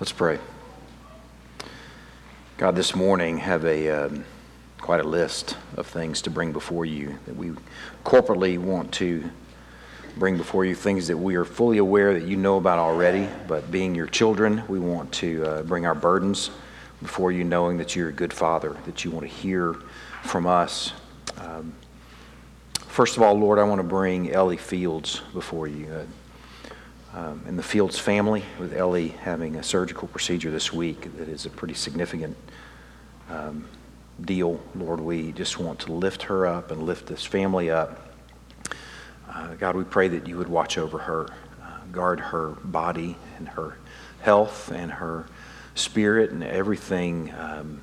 Let's pray. God, this morning have a um, quite a list of things to bring before you that we corporately want to bring before you things that we are fully aware that you know about already, but being your children, we want to uh, bring our burdens before you, knowing that you're a good father, that you want to hear from us. Um, first of all, Lord, I want to bring Ellie Fields before you. Uh, um, and the Fields family, with Ellie having a surgical procedure this week that is a pretty significant um, deal. Lord, we just want to lift her up and lift this family up. Uh, God, we pray that you would watch over her, uh, guard her body and her health and her spirit and everything um,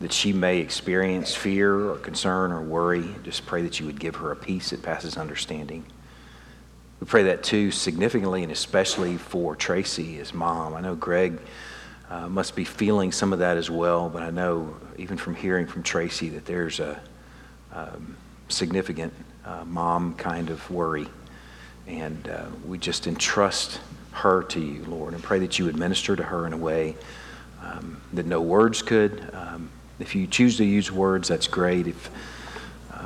that she may experience fear or concern or worry. Just pray that you would give her a peace that passes understanding. We pray that too, significantly and especially for Tracy, his mom. I know Greg uh, must be feeling some of that as well, but I know even from hearing from Tracy that there's a um, significant uh, mom kind of worry. And uh, we just entrust her to you, Lord, and pray that you would minister to her in a way um, that no words could. Um, if you choose to use words, that's great. If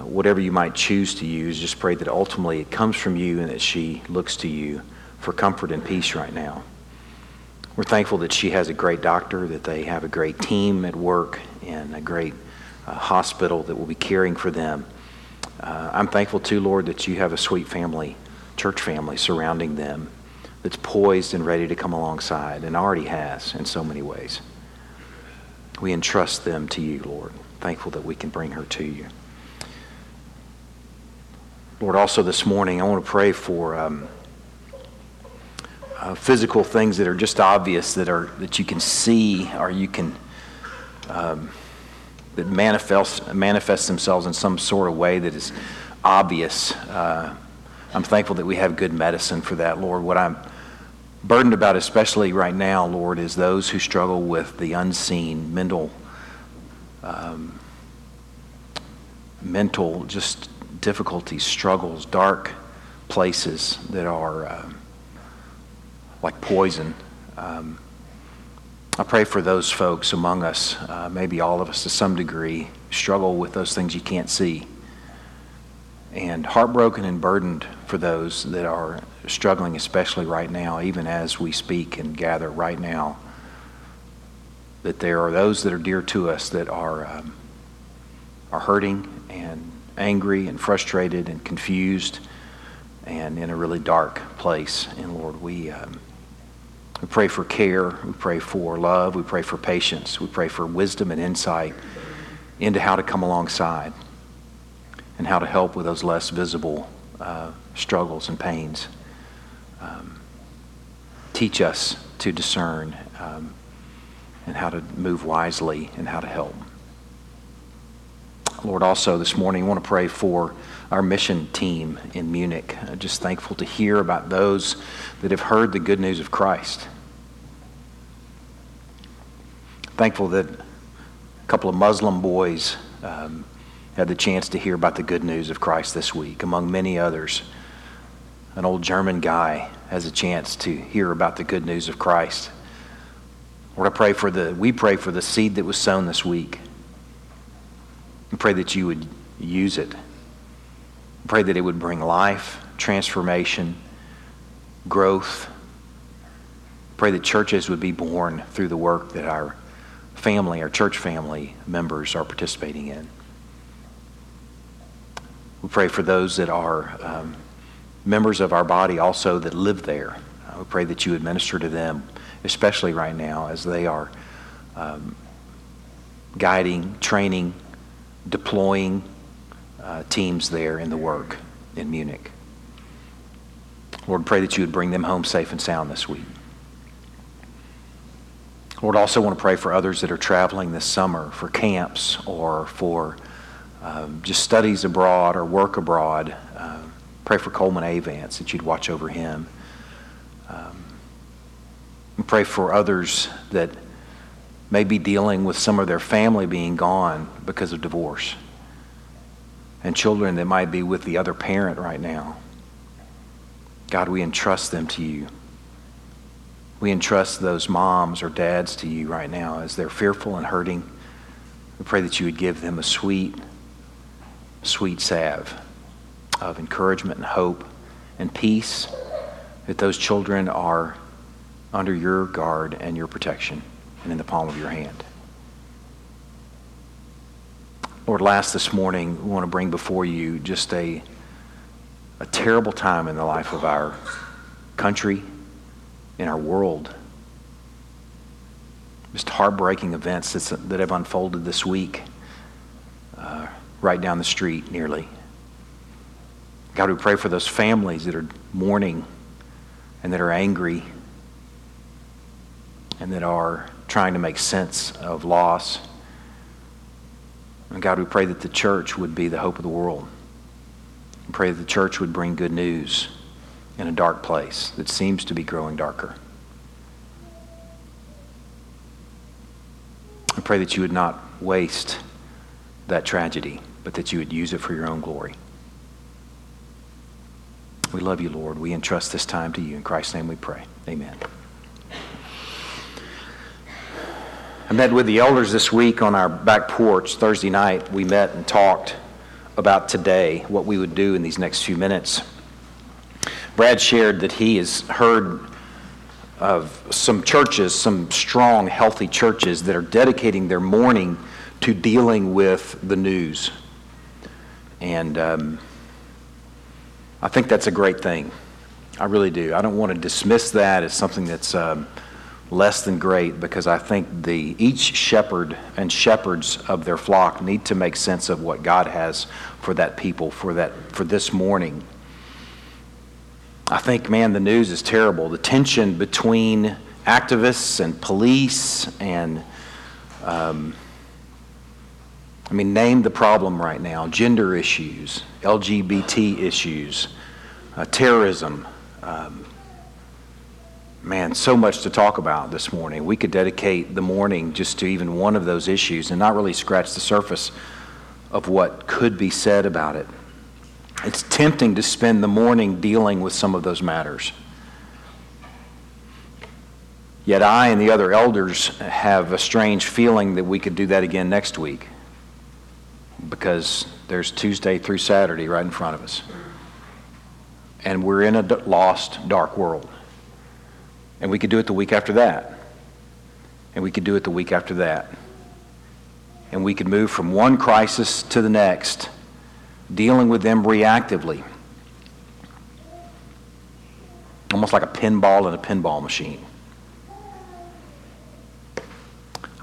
whatever you might choose to use, just pray that ultimately it comes from you and that she looks to you for comfort and peace right now. We're thankful that she has a great doctor, that they have a great team at work, and a great uh, hospital that will be caring for them. Uh, I'm thankful too, Lord, that you have a sweet family, church family surrounding them that's poised and ready to come alongside and already has in so many ways. We entrust them to you, Lord. Thankful that we can bring her to you. Lord, also this morning, I want to pray for um, uh, physical things that are just obvious that are that you can see or you can um, that manifest manifest themselves in some sort of way that is obvious. Uh, I'm thankful that we have good medicine for that, Lord. What I'm burdened about, especially right now, Lord, is those who struggle with the unseen mental, um, mental just difficulties, struggles, dark places that are uh, like poison. Um, I pray for those folks among us, uh, maybe all of us to some degree, struggle with those things you can't see. And heartbroken and burdened for those that are struggling, especially right now, even as we speak and gather right now, that there are those that are dear to us that are, um, are hurting and angry and frustrated and confused and in a really dark place. And Lord, we, um, we pray for care, we pray for love, we pray for patience, we pray for wisdom and insight into how to come alongside and how to help with those less visible uh, struggles and pains. Um, teach us to discern um, and how to move wisely and how to help. Lord, also this morning, I want to pray for our mission team in Munich. Uh, just thankful to hear about those that have heard the good news of Christ. Thankful that a couple of Muslim boys um, had the chance to hear about the good news of Christ this week, among many others. An old German guy has a chance to hear about the good news of Christ. Lord, I pray for the, we pray for the seed that was sown this week. Pray that you would use it. Pray that it would bring life, transformation, growth. Pray that churches would be born through the work that our family, our church family members are participating in. We pray for those that are um, members of our body also that live there. We pray that you would minister to them, especially right now as they are um, guiding, training, deploying uh, teams there in the work in Munich. Lord, pray that you would bring them home safe and sound this week. Lord, also want to pray for others that are traveling this summer for camps or for um, just studies abroad or work abroad. Uh, pray for Coleman Avance that you'd watch over him. Um, and pray for others that may be dealing with some of their family being gone because of divorce, and children that might be with the other parent right now. God, we entrust them to you. We entrust those moms or dads to you right now as they're fearful and hurting. We pray that you would give them a sweet, sweet salve of encouragement and hope and peace, that those children are under your guard and your protection and in the palm of your hand. Lord, last this morning, we want to bring before you just a, a terrible time in the life of our country, in our world. Just heartbreaking events that have unfolded this week, uh, right down the street nearly. God, we pray for those families that are mourning and that are angry and that are trying to make sense of loss. And God, we pray that the church would be the hope of the world. We pray that the church would bring good news in a dark place that seems to be growing darker. I pray that you would not waste that tragedy, but that you would use it for your own glory. We love you, Lord. We entrust this time to you. In Christ's name we pray. Amen. I met with the elders this week on our back porch Thursday night. We met and talked about today, what we would do in these next few minutes. Brad shared that he has heard of some churches, some strong, healthy churches that are dedicating their morning to dealing with the news. And um, I think that's a great thing. I really do. I don't want to dismiss that as something that's um, less than great because I think the each shepherd and shepherds of their flock need to make sense of what God has for that people for that for this morning. I think man the news is terrible. The tension between activists and police and um, I mean name the problem right now gender issues LGBT issues uh, terrorism um, Man, so much to talk about this morning. We could dedicate the morning just to even one of those issues and not really scratch the surface of what could be said about it. It's tempting to spend the morning dealing with some of those matters. Yet I and the other elders have a strange feeling that we could do that again next week because there's Tuesday through Saturday right in front of us. And we're in a lost, dark world. And we could do it the week after that. And we could do it the week after that. And we could move from one crisis to the next, dealing with them reactively. Almost like a pinball in a pinball machine.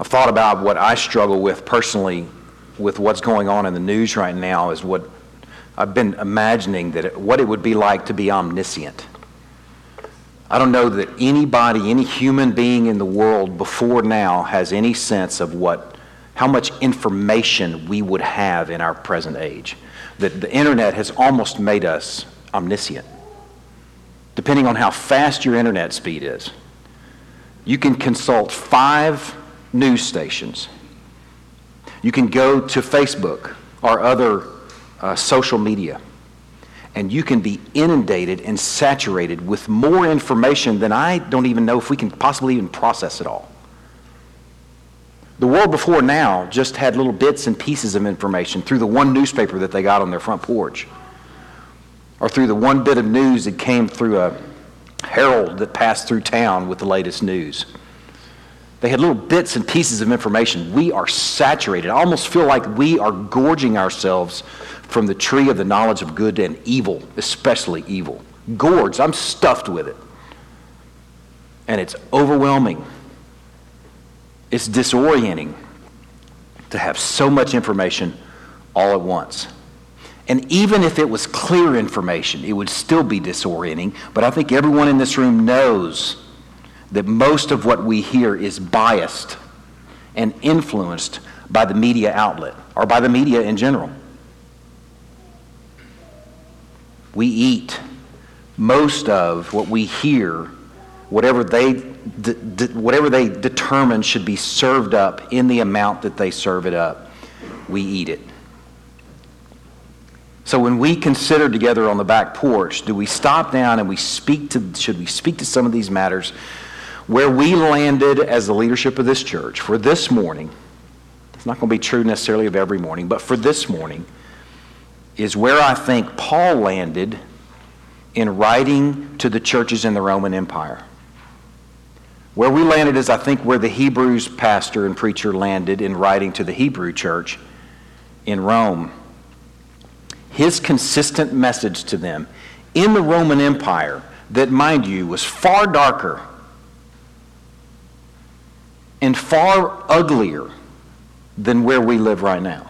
I've thought about what I struggle with personally with what's going on in the news right now is what I've been imagining that it, what it would be like to be omniscient. I don't know that anybody, any human being in the world before now has any sense of what, how much information we would have in our present age. That the internet has almost made us omniscient, depending on how fast your internet speed is. You can consult five news stations. You can go to Facebook or other uh, social media and you can be inundated and saturated with more information than I don't even know if we can possibly even process it all. The world before now just had little bits and pieces of information through the one newspaper that they got on their front porch, or through the one bit of news that came through a herald that passed through town with the latest news. They had little bits and pieces of information. We are saturated. I almost feel like we are gorging ourselves from the tree of the knowledge of good and evil, especially evil. Gourds, I'm stuffed with it. And it's overwhelming. It's disorienting to have so much information all at once. And even if it was clear information, it would still be disorienting. But I think everyone in this room knows that most of what we hear is biased and influenced by the media outlet or by the media in general. we eat most of what we hear, whatever they, whatever they determine should be served up in the amount that they serve it up, we eat it. So when we consider together on the back porch, do we stop down and we speak to, should we speak to some of these matters? Where we landed as the leadership of this church for this morning, it's not going to be true necessarily of every morning, but for this morning, is where I think Paul landed in writing to the churches in the Roman Empire. Where we landed is, I think, where the Hebrews pastor and preacher landed in writing to the Hebrew church in Rome. His consistent message to them in the Roman Empire, that, mind you, was far darker and far uglier than where we live right now.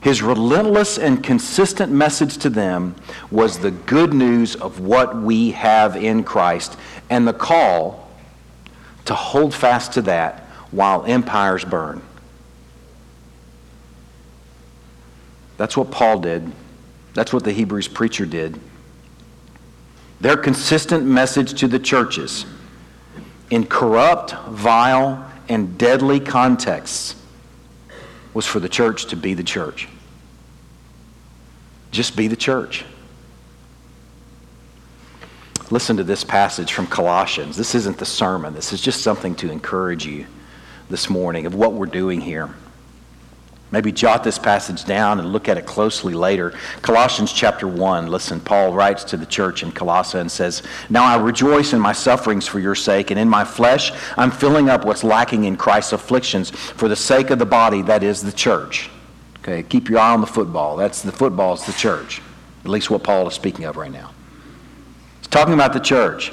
His relentless and consistent message to them was the good news of what we have in Christ and the call to hold fast to that while empires burn. That's what Paul did. That's what the Hebrews preacher did. Their consistent message to the churches in corrupt, vile, and deadly contexts was for the church to be the church. Just be the church. Listen to this passage from Colossians. This isn't the sermon, this is just something to encourage you this morning of what we're doing here. Maybe jot this passage down and look at it closely later. Colossians chapter 1, listen, Paul writes to the church in Colossae and says, Now I rejoice in my sufferings for your sake, and in my flesh I'm filling up what's lacking in Christ's afflictions for the sake of the body, that is the church. Okay, keep your eye on the football. That's the football is the church. At least what Paul is speaking of right now. He's talking about the church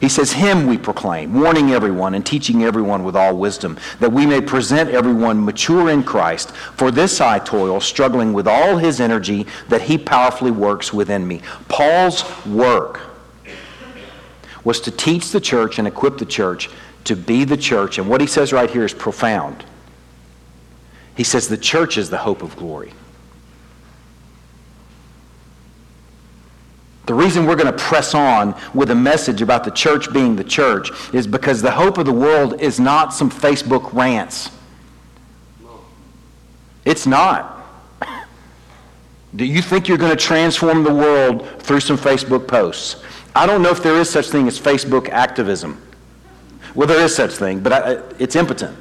He says, Him we proclaim, warning everyone and teaching everyone with all wisdom, that we may present everyone mature in Christ. For this I toil, struggling with all his energy that he powerfully works within me. Paul's work was to teach the church and equip the church to be the church. And what he says right here is profound. He says the church is the hope of glory. The reason we're going to press on with a message about the church being the church is because the hope of the world is not some Facebook rants. It's not. Do you think you're going to transform the world through some Facebook posts? I don't know if there is such thing as Facebook activism. Well, there is such thing, but I, it's impotent.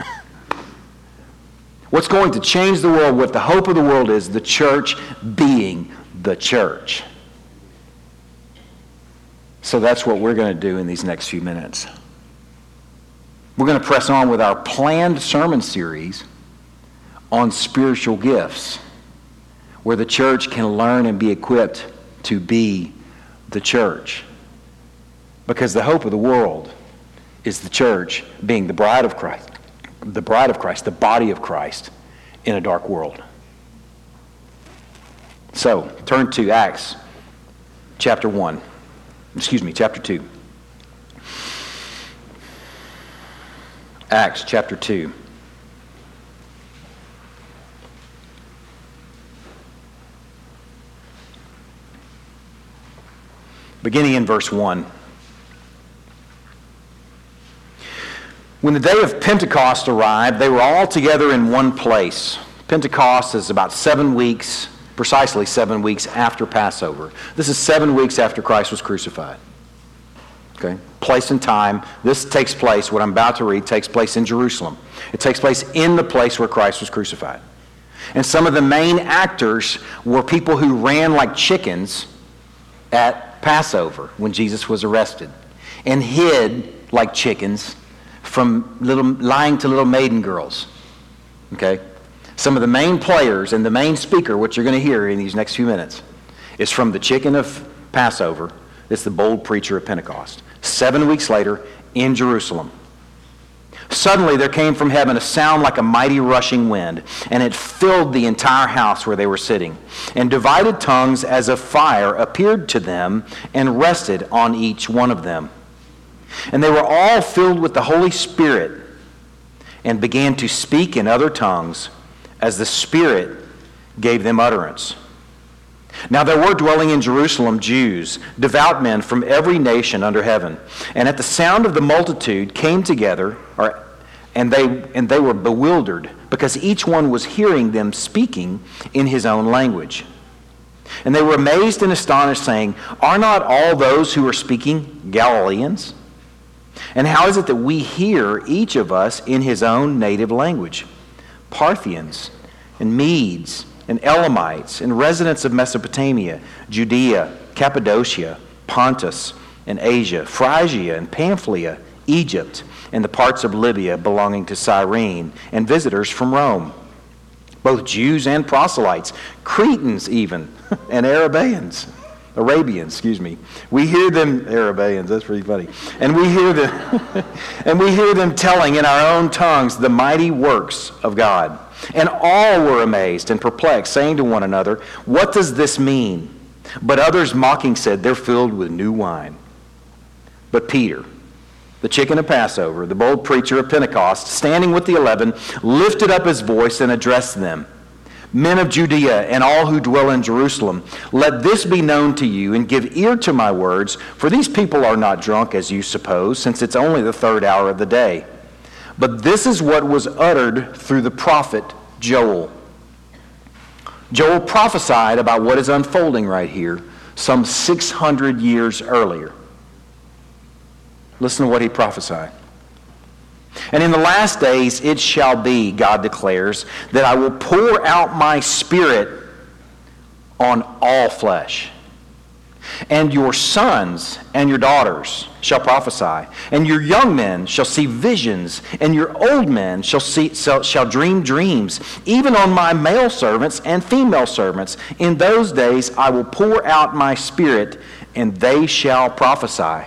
What's going to change the world, what the hope of the world is, the church being the church. So that's what we're going to do in these next few minutes. We're going to press on with our planned sermon series on spiritual gifts, where the church can learn and be equipped to be the church. Because the hope of the world is the church being the bride of Christ, the bride of Christ, the body of Christ in a dark world. So, turn to Acts chapter 1 excuse me, chapter 2. Acts chapter 2. Beginning in verse 1. When the day of Pentecost arrived, they were all together in one place. Pentecost is about seven weeks precisely seven weeks after Passover. This is seven weeks after Christ was crucified. Okay? Place and time. This takes place, what I'm about to read, takes place in Jerusalem. It takes place in the place where Christ was crucified. And some of the main actors were people who ran like chickens at Passover when Jesus was arrested and hid like chickens from little lying to little maiden girls. Okay? Some of the main players and the main speaker, which you're going to hear in these next few minutes, is from the chicken of Passover. It's the bold preacher of Pentecost. Seven weeks later, in Jerusalem. Suddenly there came from heaven a sound like a mighty rushing wind, and it filled the entire house where they were sitting. And divided tongues as of fire appeared to them and rested on each one of them. And they were all filled with the Holy Spirit and began to speak in other tongues as the Spirit gave them utterance. Now there were dwelling in Jerusalem Jews, devout men from every nation under heaven. And at the sound of the multitude came together, or, and, they, and they were bewildered, because each one was hearing them speaking in his own language. And they were amazed and astonished, saying, Are not all those who are speaking Galileans? And how is it that we hear each of us in his own native language? Parthians and Medes and Elamites and residents of Mesopotamia, Judea, Cappadocia, Pontus, and Asia, Phrygia and Pamphylia, Egypt, and the parts of Libya belonging to Cyrene, and visitors from Rome, both Jews and proselytes, Cretans even, and Arabians. Arabians, excuse me. We hear them, Arabians, that's pretty funny. And we hear them, and we hear them telling in our own tongues the mighty works of God. And all were amazed and perplexed, saying to one another, What does this mean? But others mocking said, They're filled with new wine. But Peter, the chicken of Passover, the bold preacher of Pentecost, standing with the eleven, lifted up his voice and addressed them Men of Judea and all who dwell in Jerusalem, let this be known to you and give ear to my words, for these people are not drunk as you suppose, since it's only the third hour of the day. But this is what was uttered through the prophet Joel. Joel prophesied about what is unfolding right here some 600 years earlier. Listen to what he prophesied. And in the last days it shall be, God declares, that I will pour out my spirit on all flesh. And your sons and your daughters shall prophesy, and your young men shall see visions, and your old men shall, see, shall, shall dream dreams, even on my male servants and female servants. In those days I will pour out my spirit, and they shall prophesy.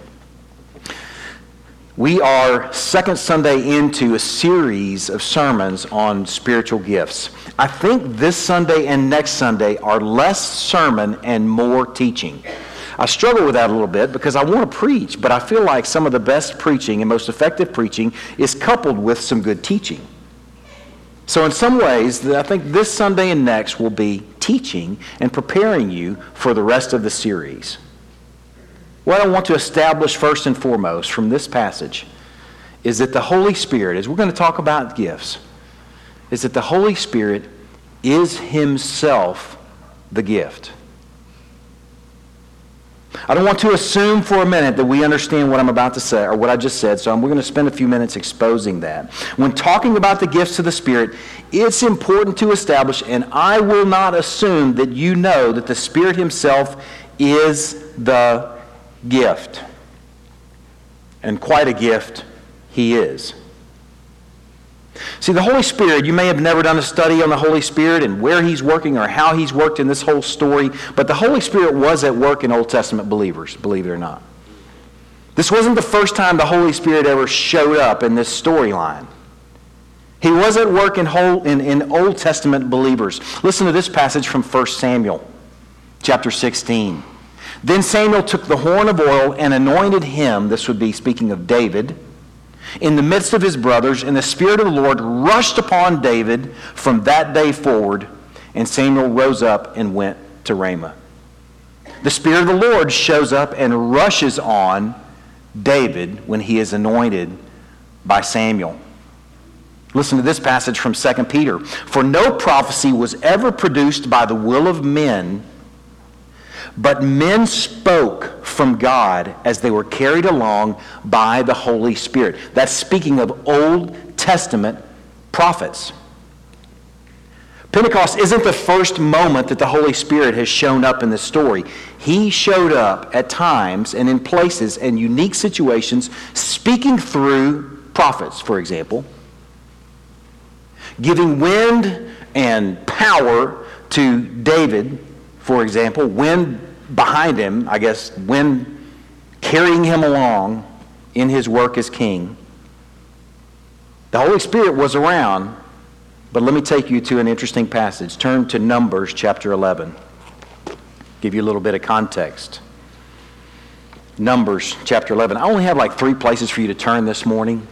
We are second Sunday into a series of sermons on spiritual gifts. I think this Sunday and next Sunday are less sermon and more teaching. I struggle with that a little bit because I want to preach, but I feel like some of the best preaching and most effective preaching is coupled with some good teaching. So, in some ways, I think this Sunday and next will be teaching and preparing you for the rest of the series. What I want to establish first and foremost from this passage is that the Holy Spirit, as we're going to talk about gifts, is that the Holy Spirit is Himself the gift. I don't want to assume for a minute that we understand what I'm about to say or what I just said, so we're going to spend a few minutes exposing that. When talking about the gifts of the Spirit, it's important to establish, and I will not assume that you know that the Spirit Himself is the gift. And quite a gift He is. See, the Holy Spirit, you may have never done a study on the Holy Spirit and where He's working or how He's worked in this whole story, but the Holy Spirit was at work in Old Testament believers, believe it or not. This wasn't the first time the Holy Spirit ever showed up in this storyline. He was at work in, whole, in, in Old Testament believers. Listen to this passage from 1 Samuel chapter 16. Then Samuel took the horn of oil and anointed him, this would be speaking of David, in the midst of his brothers, and the Spirit of the Lord rushed upon David from that day forward, and Samuel rose up and went to Ramah. The Spirit of the Lord shows up and rushes on David when he is anointed by Samuel. Listen to this passage from 2 Peter. For no prophecy was ever produced by the will of men but men spoke from God as they were carried along by the Holy Spirit. That's speaking of Old Testament prophets. Pentecost isn't the first moment that the Holy Spirit has shown up in this story. He showed up at times and in places and unique situations, speaking through prophets, for example, giving wind and power to David for example, when behind him, I guess, when carrying him along in his work as king, the Holy Spirit was around, but let me take you to an interesting passage. Turn to Numbers chapter 11. Give you a little bit of context. Numbers chapter 11. I only have like three places for you to turn this morning.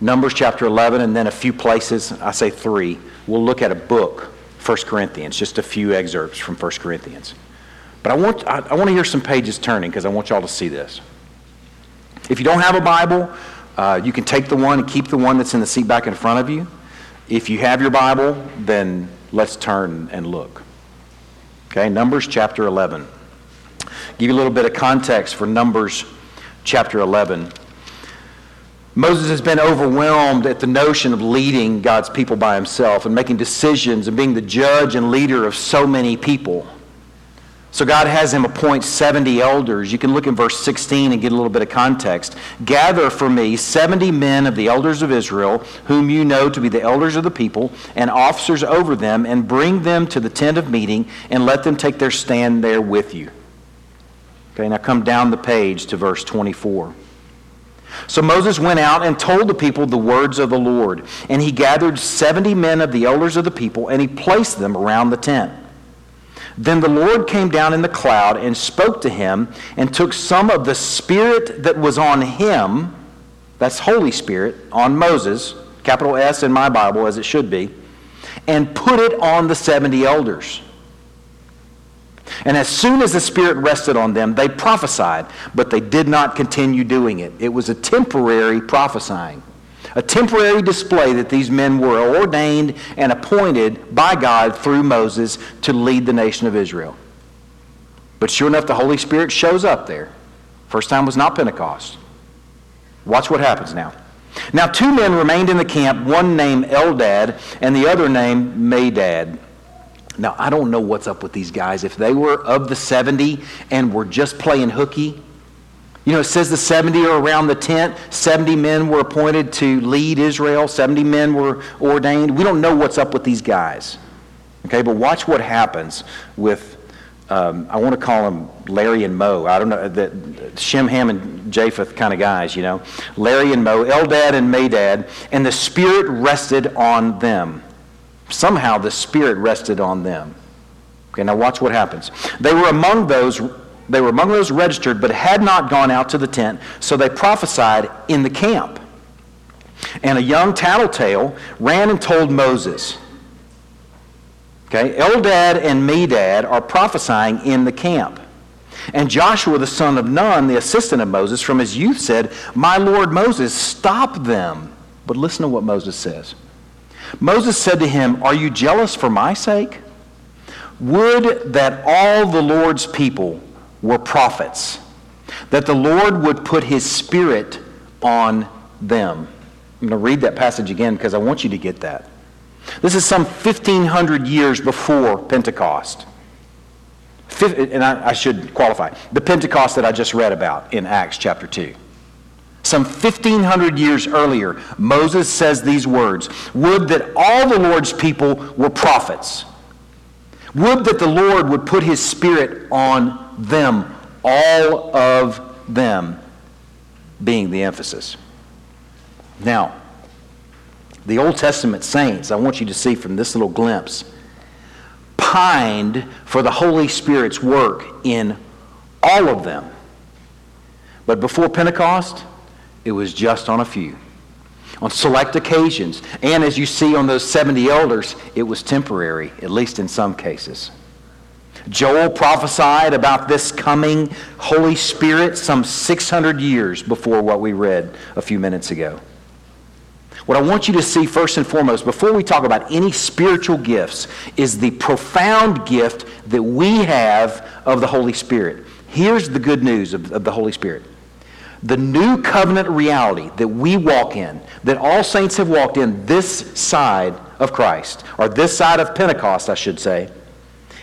Numbers chapter 11, and then a few places. I say three. We'll look at a book, 1 Corinthians, just a few excerpts from 1 Corinthians. But I want, I, I want to hear some pages turning because I want y'all to see this. If you don't have a Bible, uh, you can take the one and keep the one that's in the seat back in front of you. If you have your Bible, then let's turn and look. Okay, Numbers chapter 11. Give you a little bit of context for Numbers chapter 11. Moses has been overwhelmed at the notion of leading God's people by himself and making decisions and being the judge and leader of so many people. So God has him appoint 70 elders. You can look in verse 16 and get a little bit of context. Gather for me 70 men of the elders of Israel, whom you know to be the elders of the people, and officers over them, and bring them to the tent of meeting, and let them take their stand there with you. Okay, now come down the page to verse 24. So Moses went out and told the people the words of the Lord. And he gathered 70 men of the elders of the people, and he placed them around the tent. Then the Lord came down in the cloud and spoke to him, and took some of the Spirit that was on him, that's Holy Spirit, on Moses, capital S in my Bible, as it should be, and put it on the 70 elders. And as soon as the Spirit rested on them, they prophesied, but they did not continue doing it. It was a temporary prophesying, a temporary display that these men were ordained and appointed by God through Moses to lead the nation of Israel. But sure enough, the Holy Spirit shows up there. First time was not Pentecost. Watch what happens now. Now, two men remained in the camp, one named Eldad and the other named Medad. Now, I don't know what's up with these guys. If they were of the 70 and were just playing hooky, you know, it says the 70 are around the tent. 70 men were appointed to lead Israel. 70 men were ordained. We don't know what's up with these guys. Okay, but watch what happens with, um, I want to call them Larry and Mo. I don't know, the, Shem, Ham, and Japheth kind of guys, you know. Larry and Mo, Eldad and Medad, and the Spirit rested on them. Somehow the Spirit rested on them. Okay, now watch what happens. They were among those they were among those registered, but had not gone out to the tent, so they prophesied in the camp. And a young tattletale ran and told Moses. Okay, Eldad and Medad are prophesying in the camp. And Joshua the son of Nun, the assistant of Moses, from his youth said, My Lord Moses, stop them. But listen to what Moses says. Moses said to him, Are you jealous for my sake? Would that all the Lord's people were prophets, that the Lord would put his spirit on them. I'm going to read that passage again because I want you to get that. This is some 1,500 years before Pentecost. And I, should qualify the Pentecost that I just read about in Acts chapter 2. Some 1,500 years earlier, Moses says these words Would that all the Lord's people were prophets. Would that the Lord would put his spirit on them, all of them being the emphasis. Now, the Old Testament saints, I want you to see from this little glimpse, pined for the Holy Spirit's work in all of them. But before Pentecost, it was just on a few. On select occasions, and as you see on those 70 elders, it was temporary, at least in some cases. Joel prophesied about this coming Holy Spirit some 600 years before what we read a few minutes ago. What I want you to see first and foremost, before we talk about any spiritual gifts, is the profound gift that we have of the Holy Spirit. Here's the good news of, of the Holy Spirit the new covenant reality that we walk in, that all saints have walked in this side of Christ, or this side of Pentecost, I should say,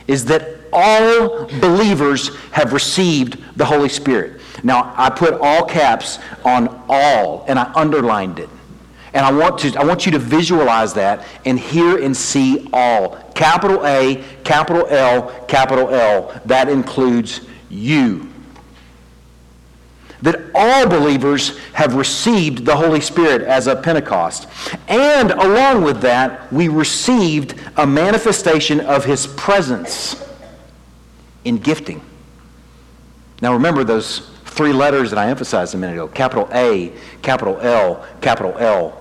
is that all believers have received the Holy Spirit. Now, I put all caps on all, and I underlined it. And I want, to, I want you to visualize that and hear and see all. Capital A, capital L, capital L. That includes you. That all believers have received the Holy Spirit as of Pentecost. And along with that, we received a manifestation of His presence in gifting. Now remember those three letters that I emphasized a minute ago capital A, capital L, capital L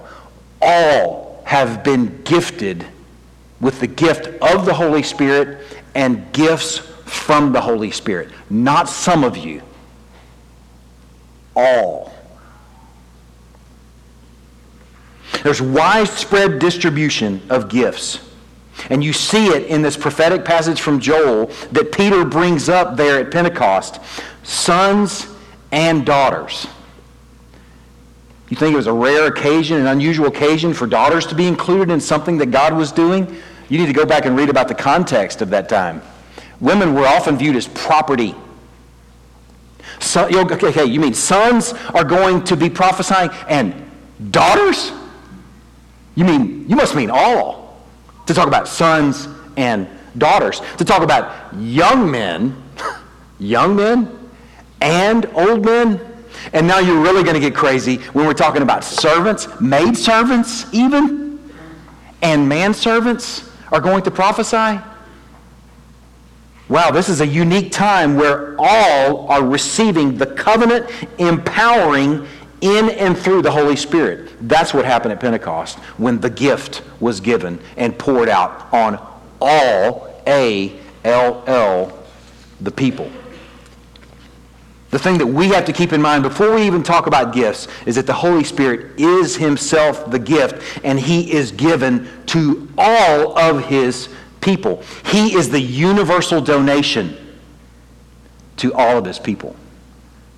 all have been gifted with the gift of the Holy Spirit and gifts from the Holy Spirit. Not some of you. All. There's widespread distribution of gifts. And you see it in this prophetic passage from Joel that Peter brings up there at Pentecost sons and daughters. You think it was a rare occasion, an unusual occasion for daughters to be included in something that God was doing? You need to go back and read about the context of that time. Women were often viewed as property. So, okay, okay, you mean sons are going to be prophesying and daughters? You mean, you must mean all. To talk about sons and daughters. To talk about young men, young men and old men and now you're really going to get crazy when we're talking about servants, maid servants, even, and manservants are going to prophesy. Wow, this is a unique time where all are receiving the covenant empowering in and through the Holy Spirit. That's what happened at Pentecost when the gift was given and poured out on all, A L L, the people. The thing that we have to keep in mind before we even talk about gifts is that the Holy Spirit is Himself the gift, and He is given to all of His people. He is the universal donation to all of His people,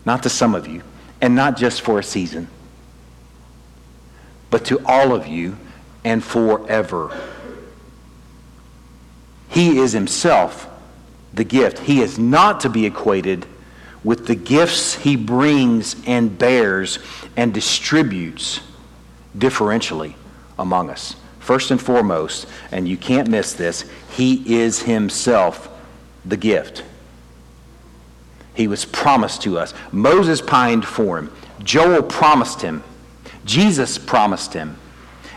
not to some of you, and not just for a season, but to all of you and forever. He is Himself the gift. He is not to be equated with the gifts he brings and bears and distributes differentially among us. First and foremost, and you can't miss this, he is himself the gift. He was promised to us. Moses pined for him. Joel promised him. Jesus promised him.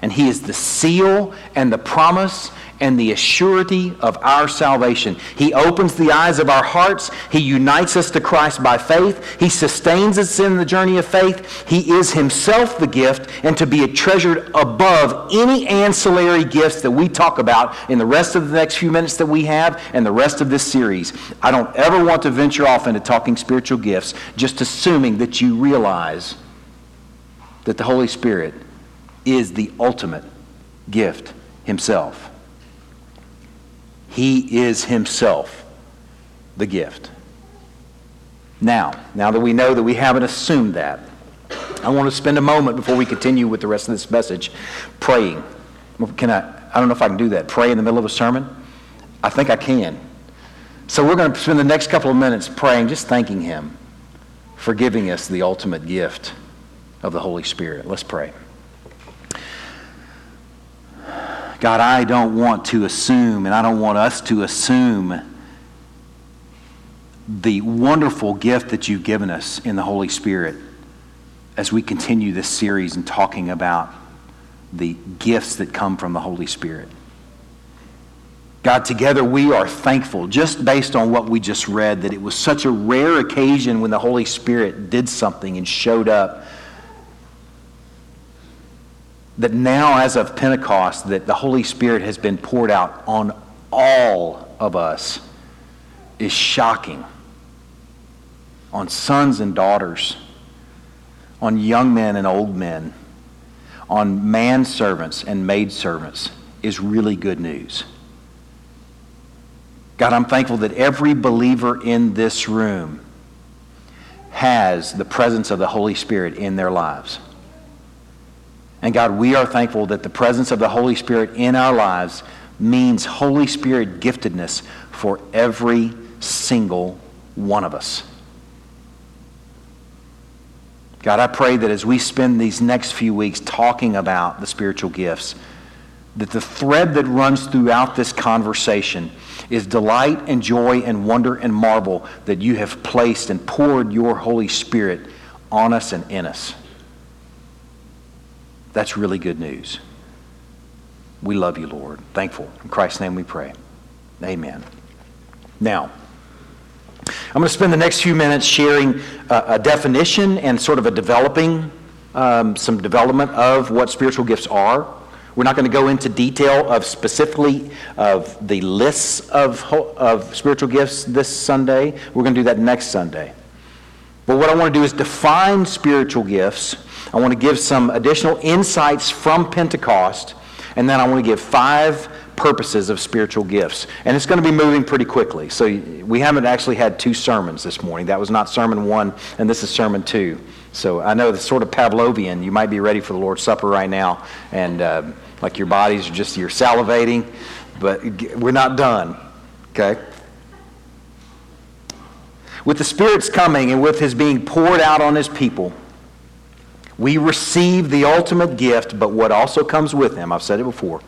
And he is the seal and the promise and the assurity of our salvation. He opens the eyes of our hearts. He unites us to Christ by faith. He sustains us in the journey of faith. He is himself the gift and to be treasured above any ancillary gifts that we talk about in the rest of the next few minutes that we have and the rest of this series. I don't ever want to venture off into talking spiritual gifts just assuming that you realize that the Holy Spirit is the ultimate gift himself. He is himself the gift. Now, now that we know that we haven't assumed that, I want to spend a moment before we continue with the rest of this message praying. Can I? I don't know if I can do that. Pray in the middle of a sermon? I think I can. So we're going to spend the next couple of minutes praying, just thanking Him for giving us the ultimate gift of the Holy Spirit. Let's pray. God, I don't want to assume, and I don't want us to assume the wonderful gift that you've given us in the Holy Spirit as we continue this series and talking about the gifts that come from the Holy Spirit. God, together we are thankful, just based on what we just read, that it was such a rare occasion when the Holy Spirit did something and showed up that now, as of Pentecost, that the Holy Spirit has been poured out on all of us is shocking. On sons and daughters, on young men and old men, on manservants and maidservants is really good news. God, I'm thankful that every believer in this room has the presence of the Holy Spirit in their lives. And God, we are thankful that the presence of the Holy Spirit in our lives means Holy Spirit giftedness for every single one of us. God, I pray that as we spend these next few weeks talking about the spiritual gifts, that the thread that runs throughout this conversation is delight and joy and wonder and marvel that you have placed and poured your Holy Spirit on us and in us. That's really good news. We love you, Lord. Thankful. In Christ's name we pray. Amen. Now, I'm going to spend the next few minutes sharing a, a definition and sort of a developing, um, some development of what spiritual gifts are. We're not going to go into detail of specifically of the lists of, of spiritual gifts this Sunday. We're going to do that next Sunday. But what I want to do is define spiritual gifts. I want to give some additional insights from Pentecost, and then I want to give five purposes of spiritual gifts. And it's going to be moving pretty quickly. So we haven't actually had two sermons this morning. That was not sermon one, and this is sermon two. So I know it's sort of Pavlovian. You might be ready for the Lord's Supper right now, and uh, like your bodies are just, you're salivating, but we're not done. Okay? With the Spirit's coming and with His being poured out on His people, we receive the ultimate gift, but what also comes with Him, I've said it before,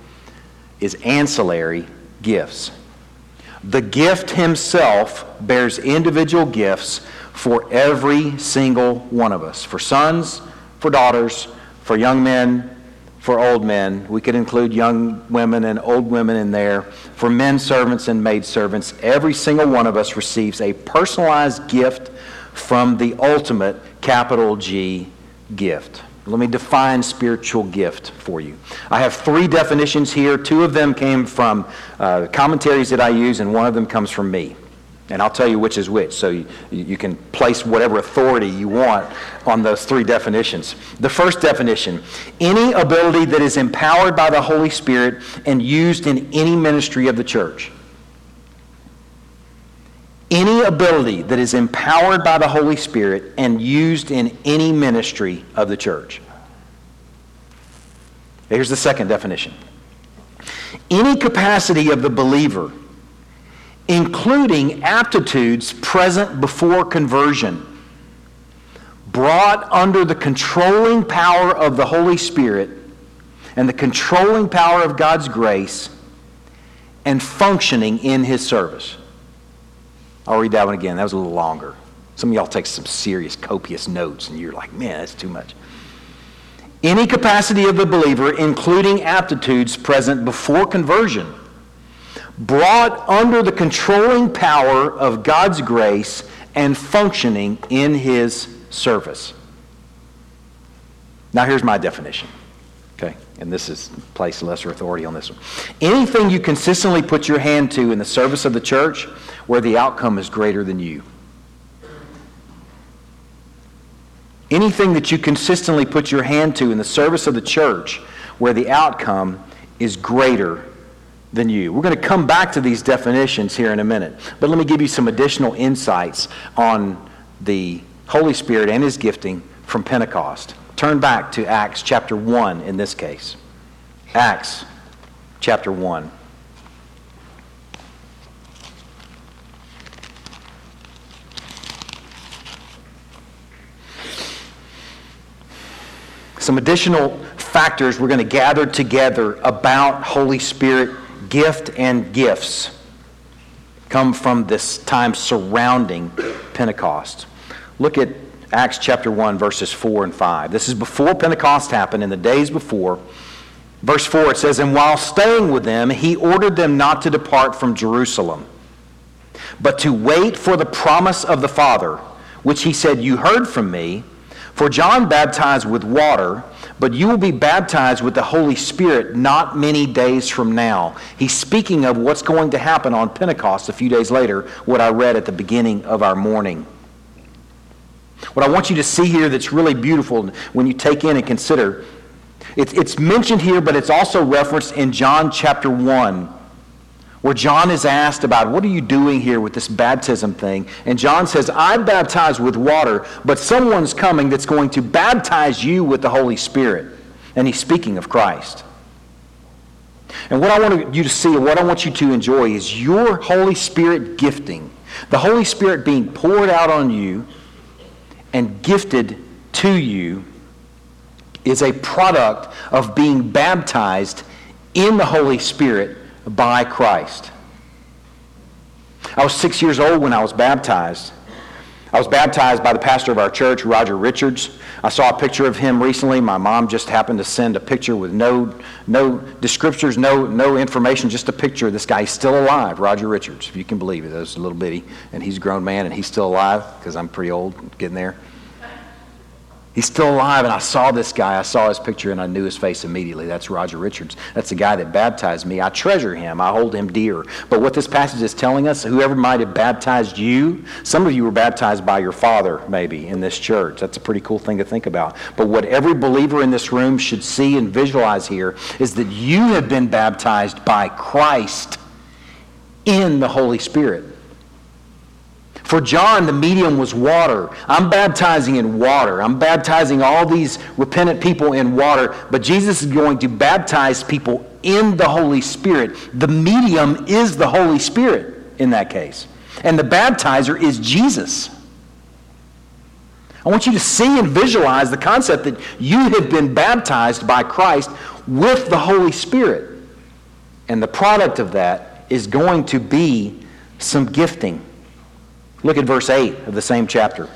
is ancillary gifts. The gift himself bears individual gifts for every single one of us for sons, for daughters, for young men, for old men. We could include young women and old women in there. For men servants and maid servants. Every single one of us receives a personalized gift from the ultimate capital G gift. Let me define spiritual gift for you. I have three definitions here. Two of them came from uh, commentaries that I use, and one of them comes from me. And I'll tell you which is which, so you, you can place whatever authority you want on those three definitions. The first definition any ability that is empowered by the Holy Spirit and used in any ministry of the church any ability that is empowered by the Holy Spirit and used in any ministry of the church. Here's the second definition any capacity of the believer, including aptitudes present before conversion, brought under the controlling power of the Holy Spirit and the controlling power of God's grace, and functioning in His service. I'll read that one again. That was a little longer. Some of y'all take some serious, copious notes, and you're like, man, that's too much. Any capacity of the believer, including aptitudes present before conversion, brought under the controlling power of God's grace and functioning in his service. Now, here's my definition. Okay, and this is place lesser authority on this one. Anything you consistently put your hand to in the service of the church where the outcome is greater than you. Anything that you consistently put your hand to in the service of the church where the outcome is greater than you. We're going to come back to these definitions here in a minute, but let me give you some additional insights on the Holy Spirit and His gifting from Pentecost. Turn back to Acts chapter 1 in this case. Acts chapter 1. some additional factors we're going to gather together about Holy Spirit gift and gifts come from this time surrounding Pentecost. Look at Acts chapter 1, verses 4 and 5. This is before Pentecost happened, in the days before. Verse 4, it says, And while staying with them, he ordered them not to depart from Jerusalem, but to wait for the promise of the Father, which he said, You heard from me. For John baptized with water, but you will be baptized with the Holy Spirit not many days from now. He's speaking of what's going to happen on Pentecost a few days later, what I read at the beginning of our morning. What I want you to see here that's really beautiful when you take in and consider, it's, mentioned here, but it's also referenced in John chapter 1 where John is asked about, What are you doing here with this baptism thing? And John says, I baptize with water, but someone's coming that's going to baptize you with the Holy Spirit. And he's speaking of Christ. And what I want you to see, and what I want you to enjoy, is your Holy Spirit gifting. The Holy Spirit being poured out on you and gifted to you is a product of being baptized in the Holy Spirit by Christ. I was six years old when I was baptized. I was baptized by the pastor of our church, Roger Richards. I saw a picture of him recently. My mom just happened to send a picture with no, no descriptors, no, no information, just a picture of this guy. He's still alive, Roger Richards, if you can believe it. That's a little bitty, and he's a grown man, and he's still alive because I'm pretty old getting there. He's still alive, and I saw this guy. I saw his picture, and I knew his face immediately. That's Roger Richards. That's the guy that baptized me. I treasure him. I hold him dear. But what this passage is telling us, whoever might have baptized you, some of you were baptized by your father, maybe, in this church. That's a pretty cool thing to think about. But what every believer in this room should see and visualize here is that you have been baptized by Christ in the Holy Spirit. For John, the medium was water. I'm baptizing in water. I'm baptizing all these repentant people in water, but Jesus is going to baptize people in the Holy Spirit. The medium is the Holy Spirit in that case. And the baptizer is Jesus. I want you to see and visualize the concept that you have been baptized by Christ with the Holy Spirit. And the product of that is going to be some gifting. Look at verse 8 of the same chapter.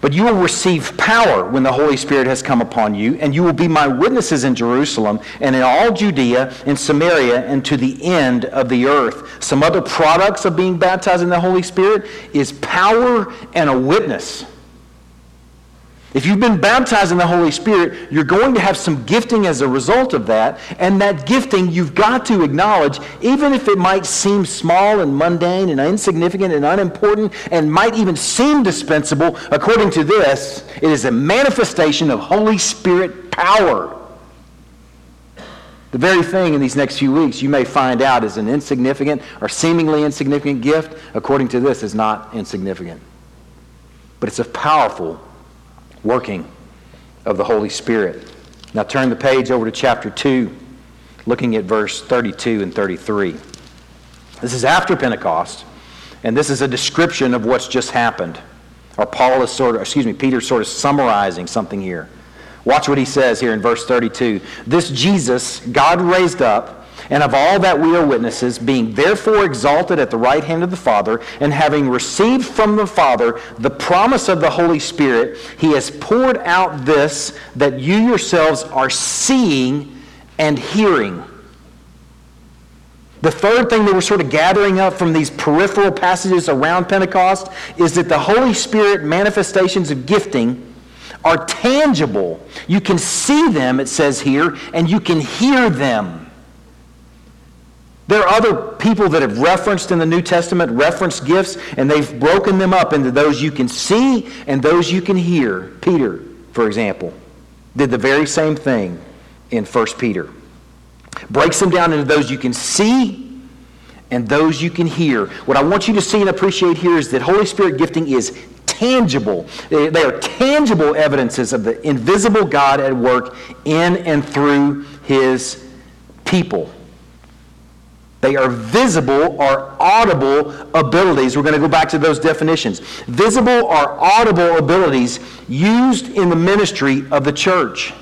But you will receive power when the Holy Spirit has come upon you, and you will be my witnesses in Jerusalem and in all Judea and Samaria and to the end of the earth. Some other products of being baptized in the Holy Spirit is power and a witness. If you've been baptized in the Holy Spirit, you're going to have some gifting as a result of that. And that gifting you've got to acknowledge, even if it might seem small and mundane and insignificant and unimportant and might even seem dispensable, according to this, it is a manifestation of Holy Spirit power. The very thing in these next few weeks you may find out is an insignificant or seemingly insignificant gift, according to this, is not insignificant. But it's a powerful working of the Holy Spirit. Now turn the page over to chapter 2, looking at verse 32 and 33. This is after Pentecost, and this is a description of what's just happened. Or Paul is sort of, excuse me, Peter's sort of summarizing something here. Watch what he says here in verse 32. This Jesus God raised up and of all that we are witnesses, being therefore exalted at the right hand of the Father, and having received from the Father the promise of the Holy Spirit, he has poured out this that you yourselves are seeing and hearing. The third thing that we're sort of gathering up from these peripheral passages around Pentecost is that the Holy Spirit manifestations of gifting are tangible. You can see them, it says here, and you can hear them. There are other people that have referenced in the New Testament, referenced gifts, and they've broken them up into those you can see and those you can hear. Peter, for example, did the very same thing in 1 Peter. Breaks them down into those you can see and those you can hear. What I want you to see and appreciate here is that Holy Spirit gifting is tangible. They are tangible evidences of the invisible God at work in and through his people. They are visible or audible abilities. We're going to go back to those definitions. Visible or audible abilities used in the ministry of the church.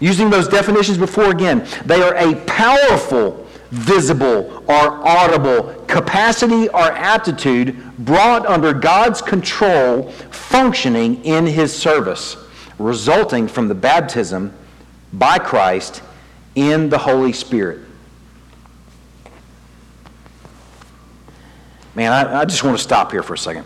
Using those definitions before again, they are a powerful, visible, or audible capacity or aptitude brought under God's control, functioning in His service, resulting from the baptism by Christ in the Holy Spirit. Man, I, I just want to stop here for a second.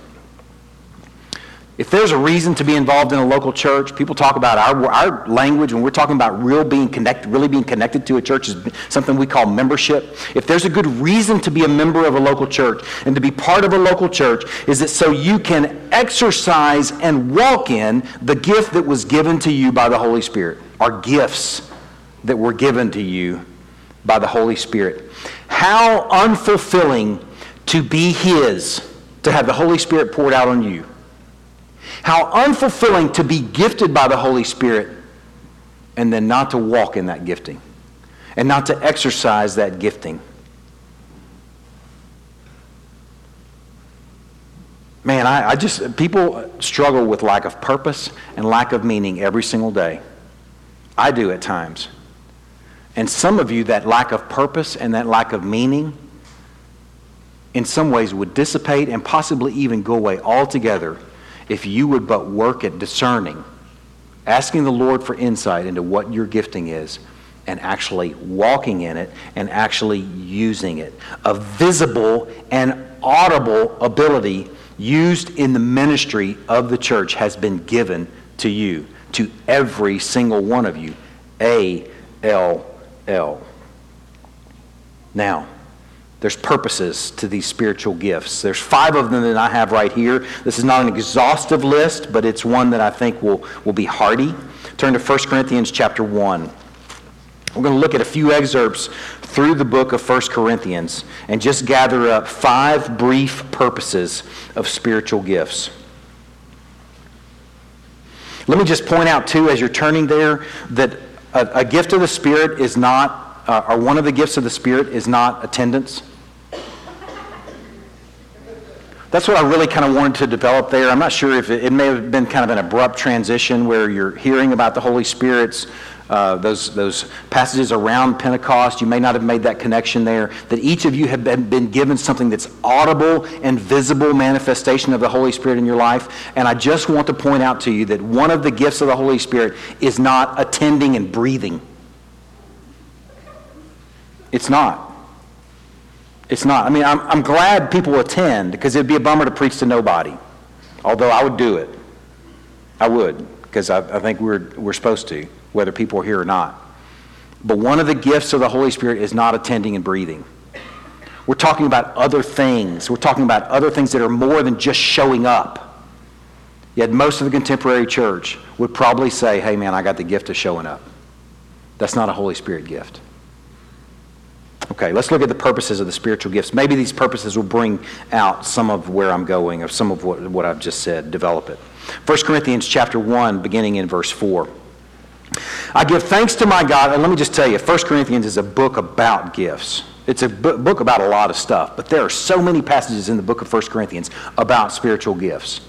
If there's a reason to be involved in a local church, people talk about our, our language when we're talking about real being connected, really being connected to a church is something we call membership. If there's a good reason to be a member of a local church and to be part of a local church, is it so you can exercise and walk in the gift that was given to you by the Holy Spirit, our gifts that were given to you by the Holy Spirit. How unfulfilling to be His, to have the Holy Spirit poured out on you. How unfulfilling to be gifted by the Holy Spirit and then not to walk in that gifting and not to exercise that gifting. Man, I, I just, people struggle with lack of purpose and lack of meaning every single day. I do at times. And some of you, that lack of purpose and that lack of meaning, in some ways would dissipate and possibly even go away altogether if you would but work at discerning, asking the Lord for insight into what your gifting is, and actually walking in it and actually using it. A visible and audible ability used in the ministry of the church has been given to you, to every single one of you. A L L. Now, there's purposes to these spiritual gifts. There's five of them that I have right here. This is not an exhaustive list, but it's one that I think will, will be hearty. Turn to 1 Corinthians chapter 1. We're going to look at a few excerpts through the book of 1 Corinthians and just gather up five brief purposes of spiritual gifts. Let me just point out, too, as you're turning there, that a, a gift of the Spirit is not, uh, or one of the gifts of the Spirit is not attendance. That's what I really kind of wanted to develop there. I'm not sure if it, it may have been kind of an abrupt transition where you're hearing about the Holy Spirit's uh, those, those passages around Pentecost, you may not have made that connection there, that each of you have been, been given something that's audible and visible manifestation of the Holy Spirit in your life. And I just want to point out to you that one of the gifts of the Holy Spirit is not attending and breathing. It's not. It's not. I mean, I'm, I'm glad people attend because it'd be a bummer to preach to nobody. Although I would do it. I would because I, I think we're, we're supposed to whether people are here or not. But one of the gifts of the Holy Spirit is not attending and breathing. We're talking about other things. We're talking about other things that are more than just showing up. Yet most of the contemporary church would probably say, hey, man, I got the gift of showing up. That's not a Holy Spirit gift. Okay, let's look at the purposes of the spiritual gifts. Maybe these purposes will bring out some of where I'm going or some of what, what I've just said. Develop it. 1 Corinthians chapter 1, beginning in verse 4. I give thanks to my God, and let me just tell you, 1 Corinthians is a book about gifts. It's a book about a lot of stuff, but there are so many passages in the book of 1 Corinthians about spiritual gifts.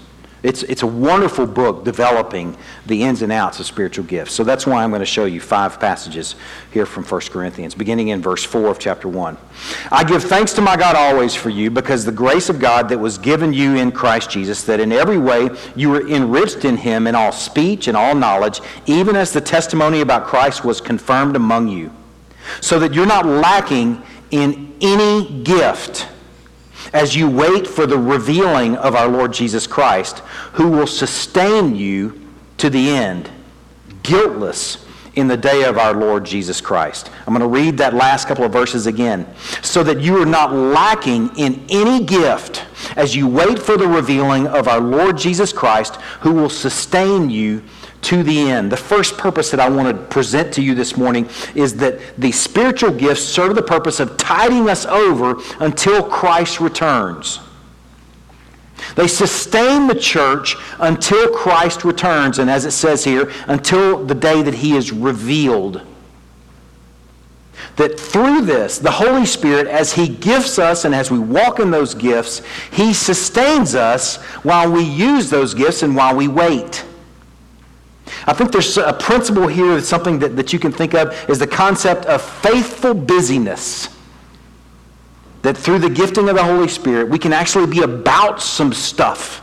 It's, it's a wonderful book developing the ins and outs of spiritual gifts. So that's why I'm going to show you five passages here from 1 Corinthians, beginning in verse 4 of chapter 1. I give thanks to my God always for you, because the grace of God that was given you in Christ Jesus, that in every way you were enriched in him in all speech and all knowledge, even as the testimony about Christ was confirmed among you, so that you're not lacking in any gift as you wait for the revealing of our Lord Jesus Christ, who will sustain you to the end, guiltless in the day of our Lord Jesus Christ. I'm going to read that last couple of verses again. So that you are not lacking in any gift as you wait for the revealing of our Lord Jesus Christ, who will sustain you to the end. The first purpose that I want to present to you this morning is that the spiritual gifts serve the purpose of tiding us over until Christ returns. They sustain the church until Christ returns, and as it says here, until the day that he is revealed. That through this, the Holy Spirit, as he gifts us and as we walk in those gifts, he sustains us while we use those gifts and while we wait. I think there's a principle here, something that, that you can think of, is the concept of faithful busyness. That through the gifting of the Holy Spirit, we can actually be about some stuff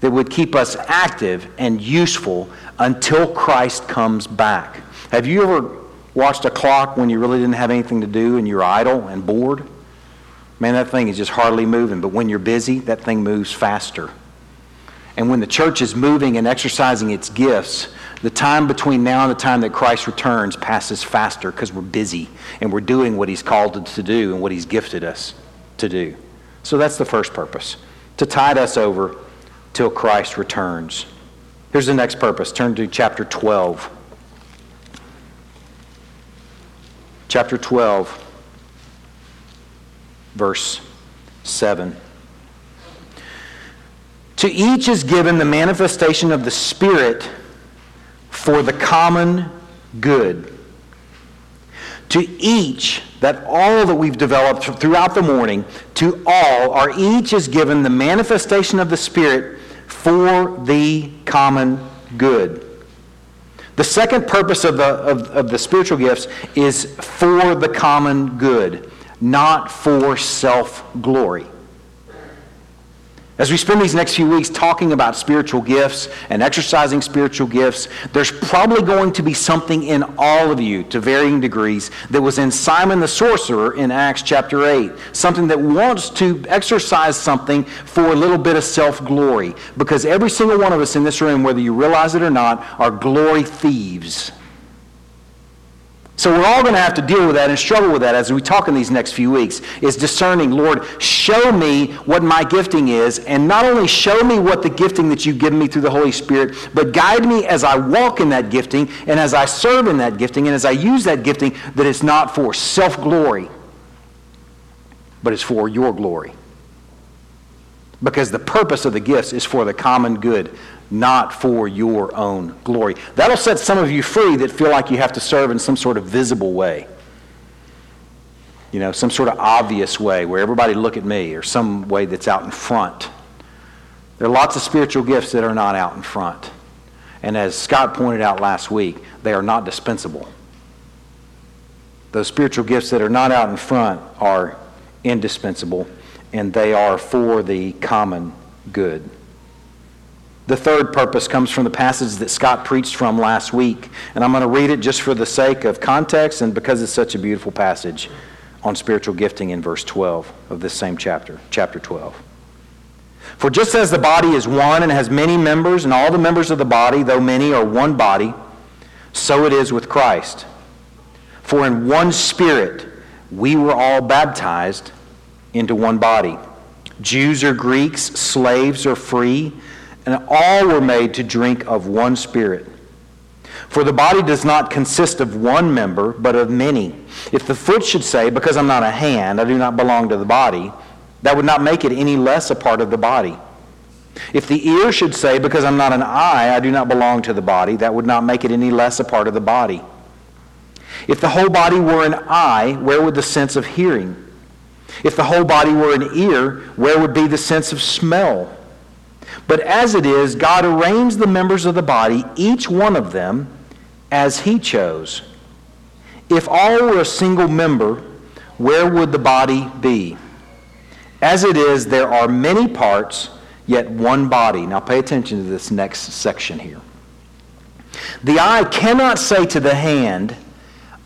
that would keep us active and useful until Christ comes back. Have you ever watched a clock when you really didn't have anything to do and you're idle and bored? Man, that thing is just hardly moving. But when you're busy, that thing moves faster. And when the church is moving and exercising its gifts, the time between now and the time that Christ returns passes faster because we're busy and we're doing what He's called us to do and what He's gifted us to do. So that's the first purpose to tide us over till Christ returns. Here's the next purpose. Turn to chapter 12. Chapter 12, verse 7. To each is given the manifestation of the Spirit for the common good. To each, that all that we've developed throughout the morning, to all are each is given the manifestation of the Spirit for the common good. The second purpose of the, of, of the spiritual gifts is for the common good, not for self glory. As we spend these next few weeks talking about spiritual gifts and exercising spiritual gifts, there's probably going to be something in all of you to varying degrees that was in Simon the sorcerer in Acts chapter 8. Something that wants to exercise something for a little bit of self glory. Because every single one of us in this room, whether you realize it or not, are glory thieves. So we're all going to have to deal with that and struggle with that as we talk in these next few weeks is discerning, Lord, show me what my gifting is and not only show me what the gifting that you've given me through the Holy Spirit, but guide me as I walk in that gifting and as I serve in that gifting and as I use that gifting that it's not for self-glory, but it's for your glory. Because the purpose of the gifts is for the common good not for your own glory. That'll set some of you free that feel like you have to serve in some sort of visible way. You know, some sort of obvious way where everybody look at me or some way that's out in front. There are lots of spiritual gifts that are not out in front. And as Scott pointed out last week, they are not dispensable. Those spiritual gifts that are not out in front are indispensable, and they are for the common good. The third purpose comes from the passage that Scott preached from last week. And I'm going to read it just for the sake of context and because it's such a beautiful passage on spiritual gifting in verse 12 of this same chapter, chapter 12. For just as the body is one and has many members, and all the members of the body, though many, are one body, so it is with Christ. For in one spirit we were all baptized into one body. Jews or Greeks, slaves or free, and all were made to drink of one spirit. For the body does not consist of one member, but of many. If the foot should say, Because I'm not a hand, I do not belong to the body, that would not make it any less a part of the body. If the ear should say, Because I'm not an eye, I do not belong to the body, that would not make it any less a part of the body. If the whole body were an eye, where would the sense of hearing? If the whole body were an ear, where would be the sense of smell? But as it is, God arranged the members of the body, each one of them, as he chose. If all were a single member, where would the body be? As it is, there are many parts, yet one body. Now pay attention to this next section here. The eye cannot say to the hand,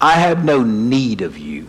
I have no need of you.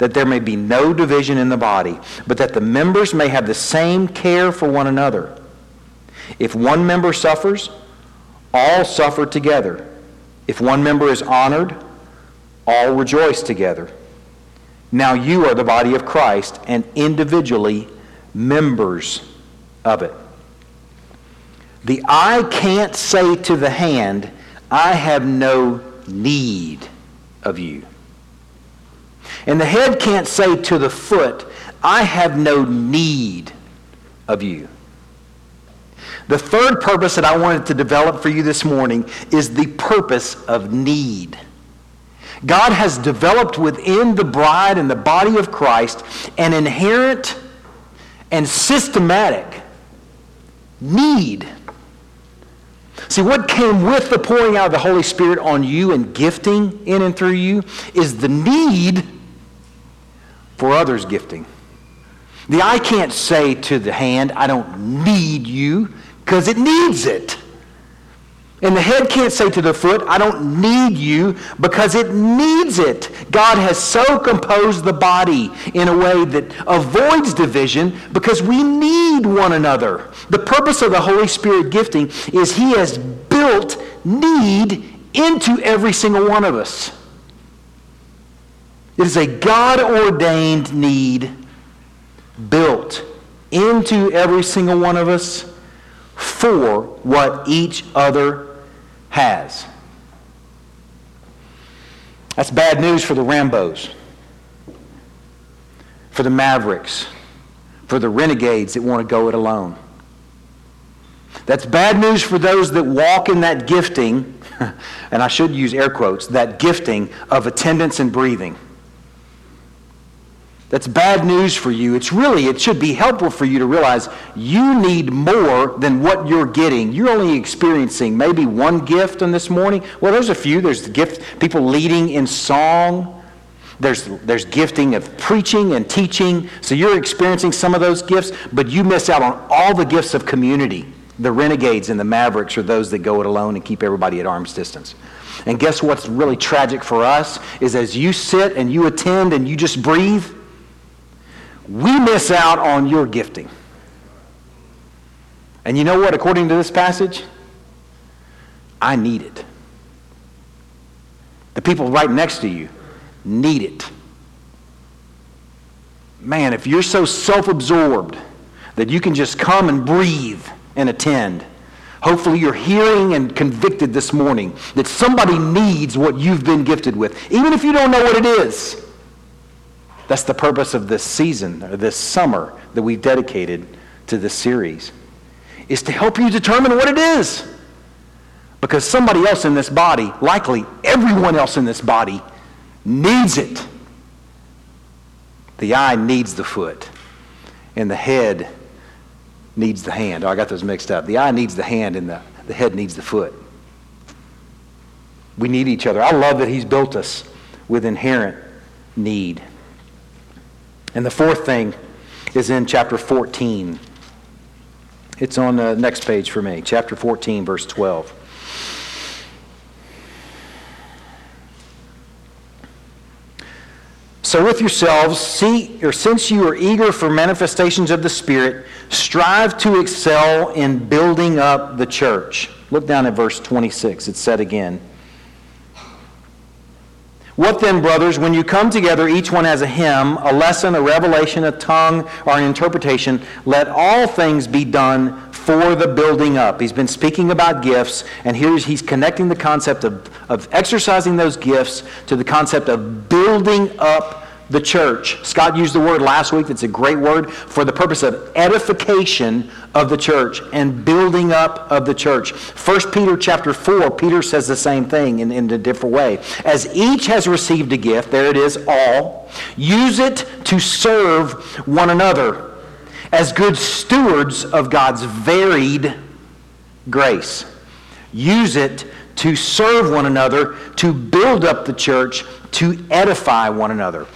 that there may be no division in the body, but that the members may have the same care for one another. If one member suffers, all suffer together. If one member is honored, all rejoice together. Now you are the body of Christ and individually members of it. The eye can't say to the hand, I have no need of you. And the head can't say to the foot, I have no need of you. The third purpose that I wanted to develop for you this morning is the purpose of need. God has developed within the bride and the body of Christ an inherent and systematic need. See, what came with the pouring out of the Holy Spirit on you and gifting in and through you is the need for others' gifting. The eye can't say to the hand, I don't need you because it needs it. And the head can't say to the foot, I don't need you because it needs it. God has so composed the body in a way that avoids division because we need one another. The purpose of the Holy Spirit gifting is He has built need into every single one of us. It is a God ordained need built into every single one of us for what each other has. That's bad news for the Rambos, for the Mavericks, for the renegades that want to go it alone. That's bad news for those that walk in that gifting, and I should use air quotes, that gifting of attendance and breathing. That's bad news for you. It's really, it should be helpful for you to realize you need more than what you're getting. You're only experiencing maybe one gift on this morning. Well, there's a few. There's the gift, people leading in song. There's, there's gifting of preaching and teaching. So you're experiencing some of those gifts, but you miss out on all the gifts of community. The renegades and the mavericks are those that go it alone and keep everybody at arm's distance. And guess what's really tragic for us is as you sit and you attend and you just breathe, we miss out on your gifting. And you know what, according to this passage? I need it. The people right next to you need it. Man, if you're so self absorbed that you can just come and breathe and attend, hopefully you're hearing and convicted this morning that somebody needs what you've been gifted with, even if you don't know what it is. That's the purpose of this season, or this summer that we've dedicated to this series, is to help you determine what it is. Because somebody else in this body, likely everyone else in this body, needs it. The eye needs the foot, and the head needs the hand. Oh, I got those mixed up. The eye needs the hand, and the, the head needs the foot. We need each other. I love that He's built us with inherent need. And the fourth thing is in chapter 14. It's on the next page for me, chapter 14, verse 12. So with yourselves, see, or since you are eager for manifestations of the Spirit, strive to excel in building up the church. Look down at verse 26. It's said again. What then, brothers, when you come together, each one has a hymn, a lesson, a revelation, a tongue, or an interpretation, let all things be done for the building up. He's been speaking about gifts, and here he's connecting the concept of, of exercising those gifts to the concept of building up the church. Scott used the word last week, that's a great word, for the purpose of edification of the church and building up of the church. 1 Peter chapter 4, Peter says the same thing in, in a different way. As each has received a gift, there it is, all, use it to serve one another as good stewards of God's varied grace. Use it to serve one another, to build up the church, to edify one another.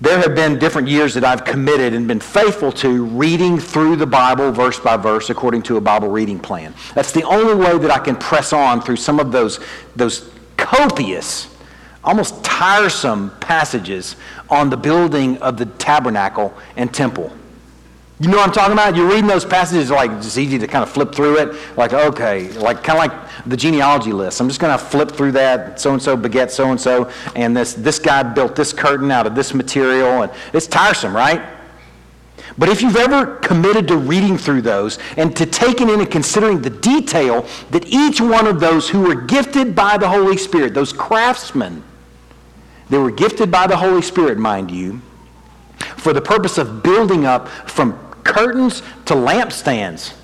There have been different years that I've committed and been faithful to reading through the Bible verse by verse according to a Bible reading plan. That's the only way that I can press on through some of those, those copious, almost tiresome passages on the building of the tabernacle and temple. You know what I'm talking about? You're reading those passages, like it's easy to kind of flip through it. Like, okay, like kind of like the genealogy list. I'm just going to flip through that. So and so beget so and so, and this this guy built this curtain out of this material, and it's tiresome, right? But if you've ever committed to reading through those and to taking in and considering the detail that each one of those who were gifted by the Holy Spirit, those craftsmen, they were gifted by the Holy Spirit, mind you, for the purpose of building up from curtains to lampstands.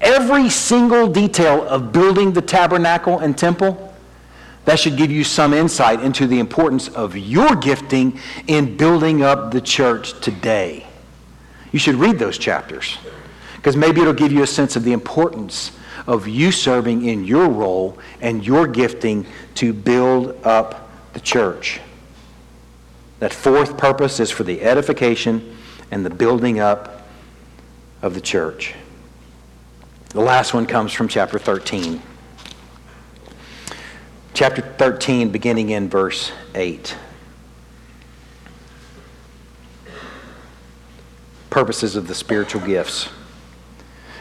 Every single detail of building the tabernacle and temple, that should give you some insight into the importance of your gifting in building up the church today. You should read those chapters because maybe it'll give you a sense of the importance of you serving in your role and your gifting to build up the church. That fourth purpose is for the edification and the building up of the church. The last one comes from chapter 13. Chapter 13, beginning in verse 8. Purposes of the spiritual gifts.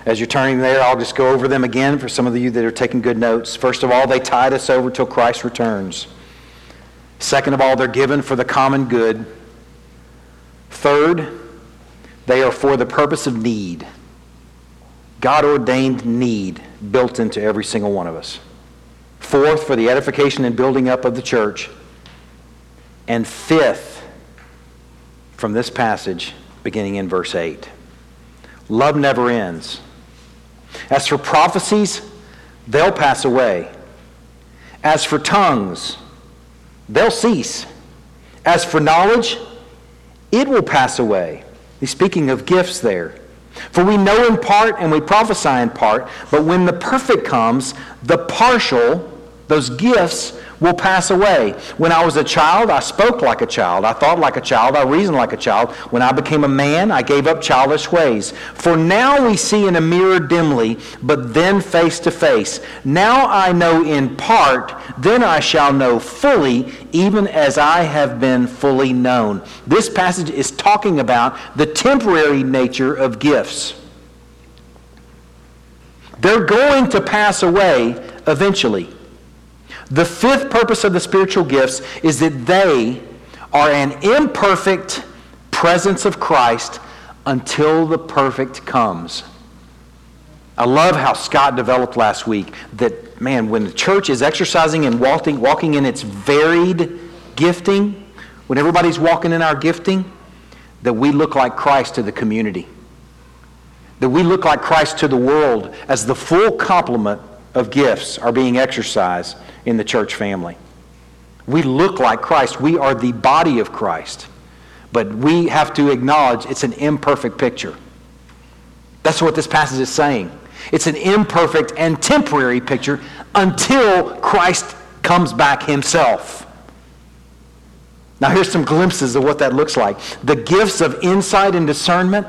As you're turning there, I'll just go over them again for some of you that are taking good notes. First of all, they tide us over till Christ returns. Second of all, they're given for the common good. Third, they are for the purpose of need. God ordained need built into every single one of us. Fourth, for the edification and building up of the church. And fifth, from this passage, beginning in verse 8, love never ends. As for prophecies, they'll pass away. As for tongues, they'll cease. As for knowledge, it will pass away. He's speaking of gifts there. For we know in part and we prophesy in part, but when the perfect comes, the partial, those gifts, will pass away. When I was a child, I spoke like a child. I thought like a child. I reasoned like a child. When I became a man, I gave up childish ways. For now we see in a mirror dimly, but then face to face. Now I know in part, then I shall know fully, even as I have been fully known. This passage is talking about the temporary nature of gifts. They're going to pass away eventually. The fifth purpose of the spiritual gifts is that they are an imperfect presence of Christ until the perfect comes. I love how Scott developed last week that, man, when the church is exercising and walking, walking in its varied gifting, when everybody's walking in our gifting, that we look like Christ to the community. That we look like Christ to the world as the full complement of gifts are being exercised in the church family. We look like Christ. We are the body of Christ. But we have to acknowledge it's an imperfect picture. That's what this passage is saying. It's an imperfect and temporary picture until Christ comes back himself. Now, here's some glimpses of what that looks like. The gifts of insight and discernment,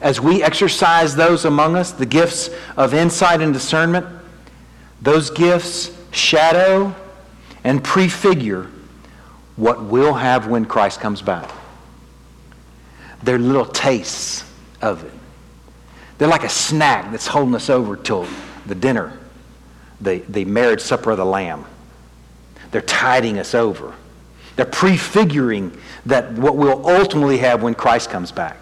as we exercise those among us, the gifts of insight and discernment, those gifts shadow and prefigure what we'll have when Christ comes back. They're little tastes of it. They're like a snack that's holding us over till the dinner, the, the marriage supper of the Lamb. They're tiding us over. They're prefiguring that what we'll ultimately have when Christ comes back.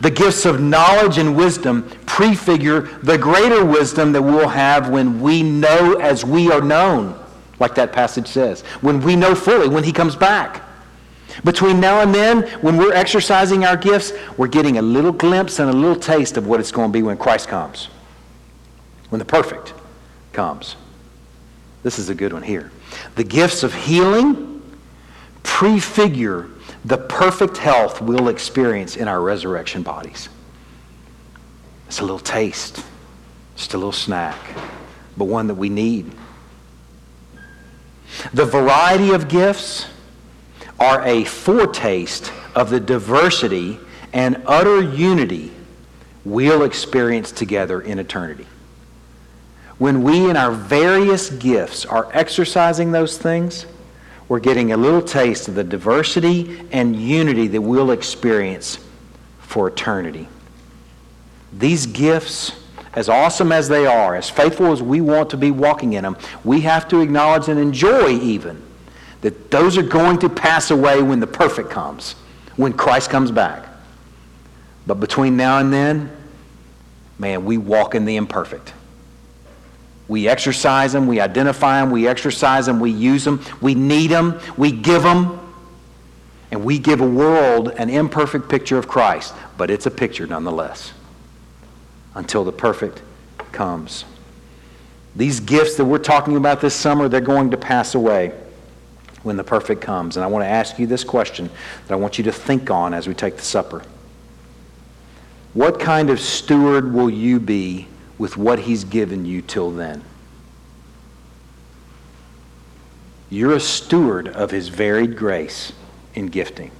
The gifts of knowledge and wisdom prefigure the greater wisdom that we'll have when we know as we are known, like that passage says. When we know fully, when he comes back. Between now and then, when we're exercising our gifts, we're getting a little glimpse and a little taste of what it's going to be when Christ comes. When the perfect comes. This is a good one here. The gifts of healing prefigure the perfect health we'll experience in our resurrection bodies. It's a little taste, just a little snack, but one that we need. The variety of gifts are a foretaste of the diversity and utter unity we'll experience together in eternity. When we, in our various gifts, are exercising those things, we're getting a little taste of the diversity and unity that we'll experience for eternity. These gifts, as awesome as they are, as faithful as we want to be walking in them, we have to acknowledge and enjoy even that those are going to pass away when the perfect comes, when Christ comes back. But between now and then, man, we walk in the imperfect. We exercise them, we identify them, we exercise them, we use them, we need them, we give them, and we give a world an imperfect picture of Christ, but it's a picture nonetheless until the perfect comes. These gifts that we're talking about this summer, they're going to pass away when the perfect comes. And I want to ask you this question that I want you to think on as we take the supper. What kind of steward will you be with what He's given you till then. You're a steward of His varied grace in gifting.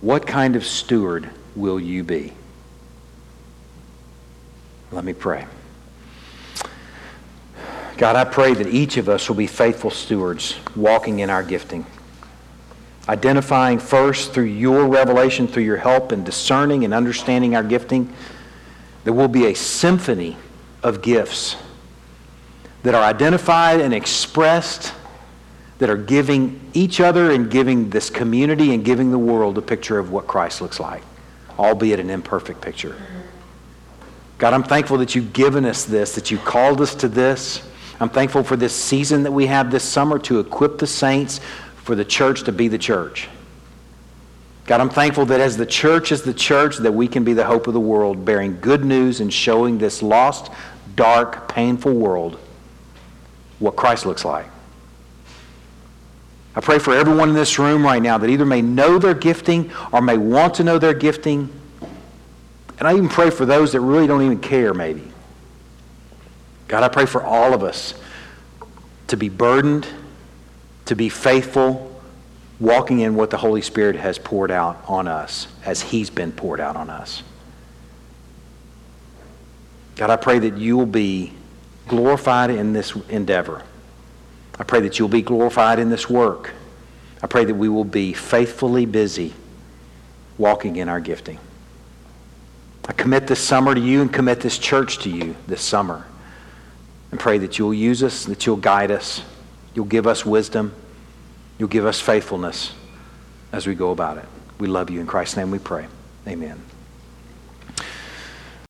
What kind of steward will you be? Let me pray. God, I pray that each of us will be faithful stewards walking in our gifting. Identifying first through your revelation, through your help in discerning and understanding our gifting there will be a symphony of gifts that are identified and expressed that are giving each other and giving this community and giving the world a picture of what Christ looks like, albeit an imperfect picture. God, I'm thankful that you've given us this, that you called us to this. I'm thankful for this season that we have this summer to equip the saints for the church to be the church. God, I'm thankful that as the church is the church, that we can be the hope of the world, bearing good news and showing this lost, dark, painful world what Christ looks like. I pray for everyone in this room right now that either may know their gifting or may want to know their gifting. And I even pray for those that really don't even care, maybe. God, I pray for all of us to be burdened, to be faithful, walking in what the Holy Spirit has poured out on us as He's been poured out on us. God, I pray that you will be glorified in this endeavor. I pray that you'll be glorified in this work. I pray that we will be faithfully busy walking in our gifting. I commit this summer to you and commit this church to you this summer. And pray that you'll use us, that you'll guide us, you'll give us wisdom, you'll give us faithfulness as we go about it. We love you. In Christ's name we pray. Amen.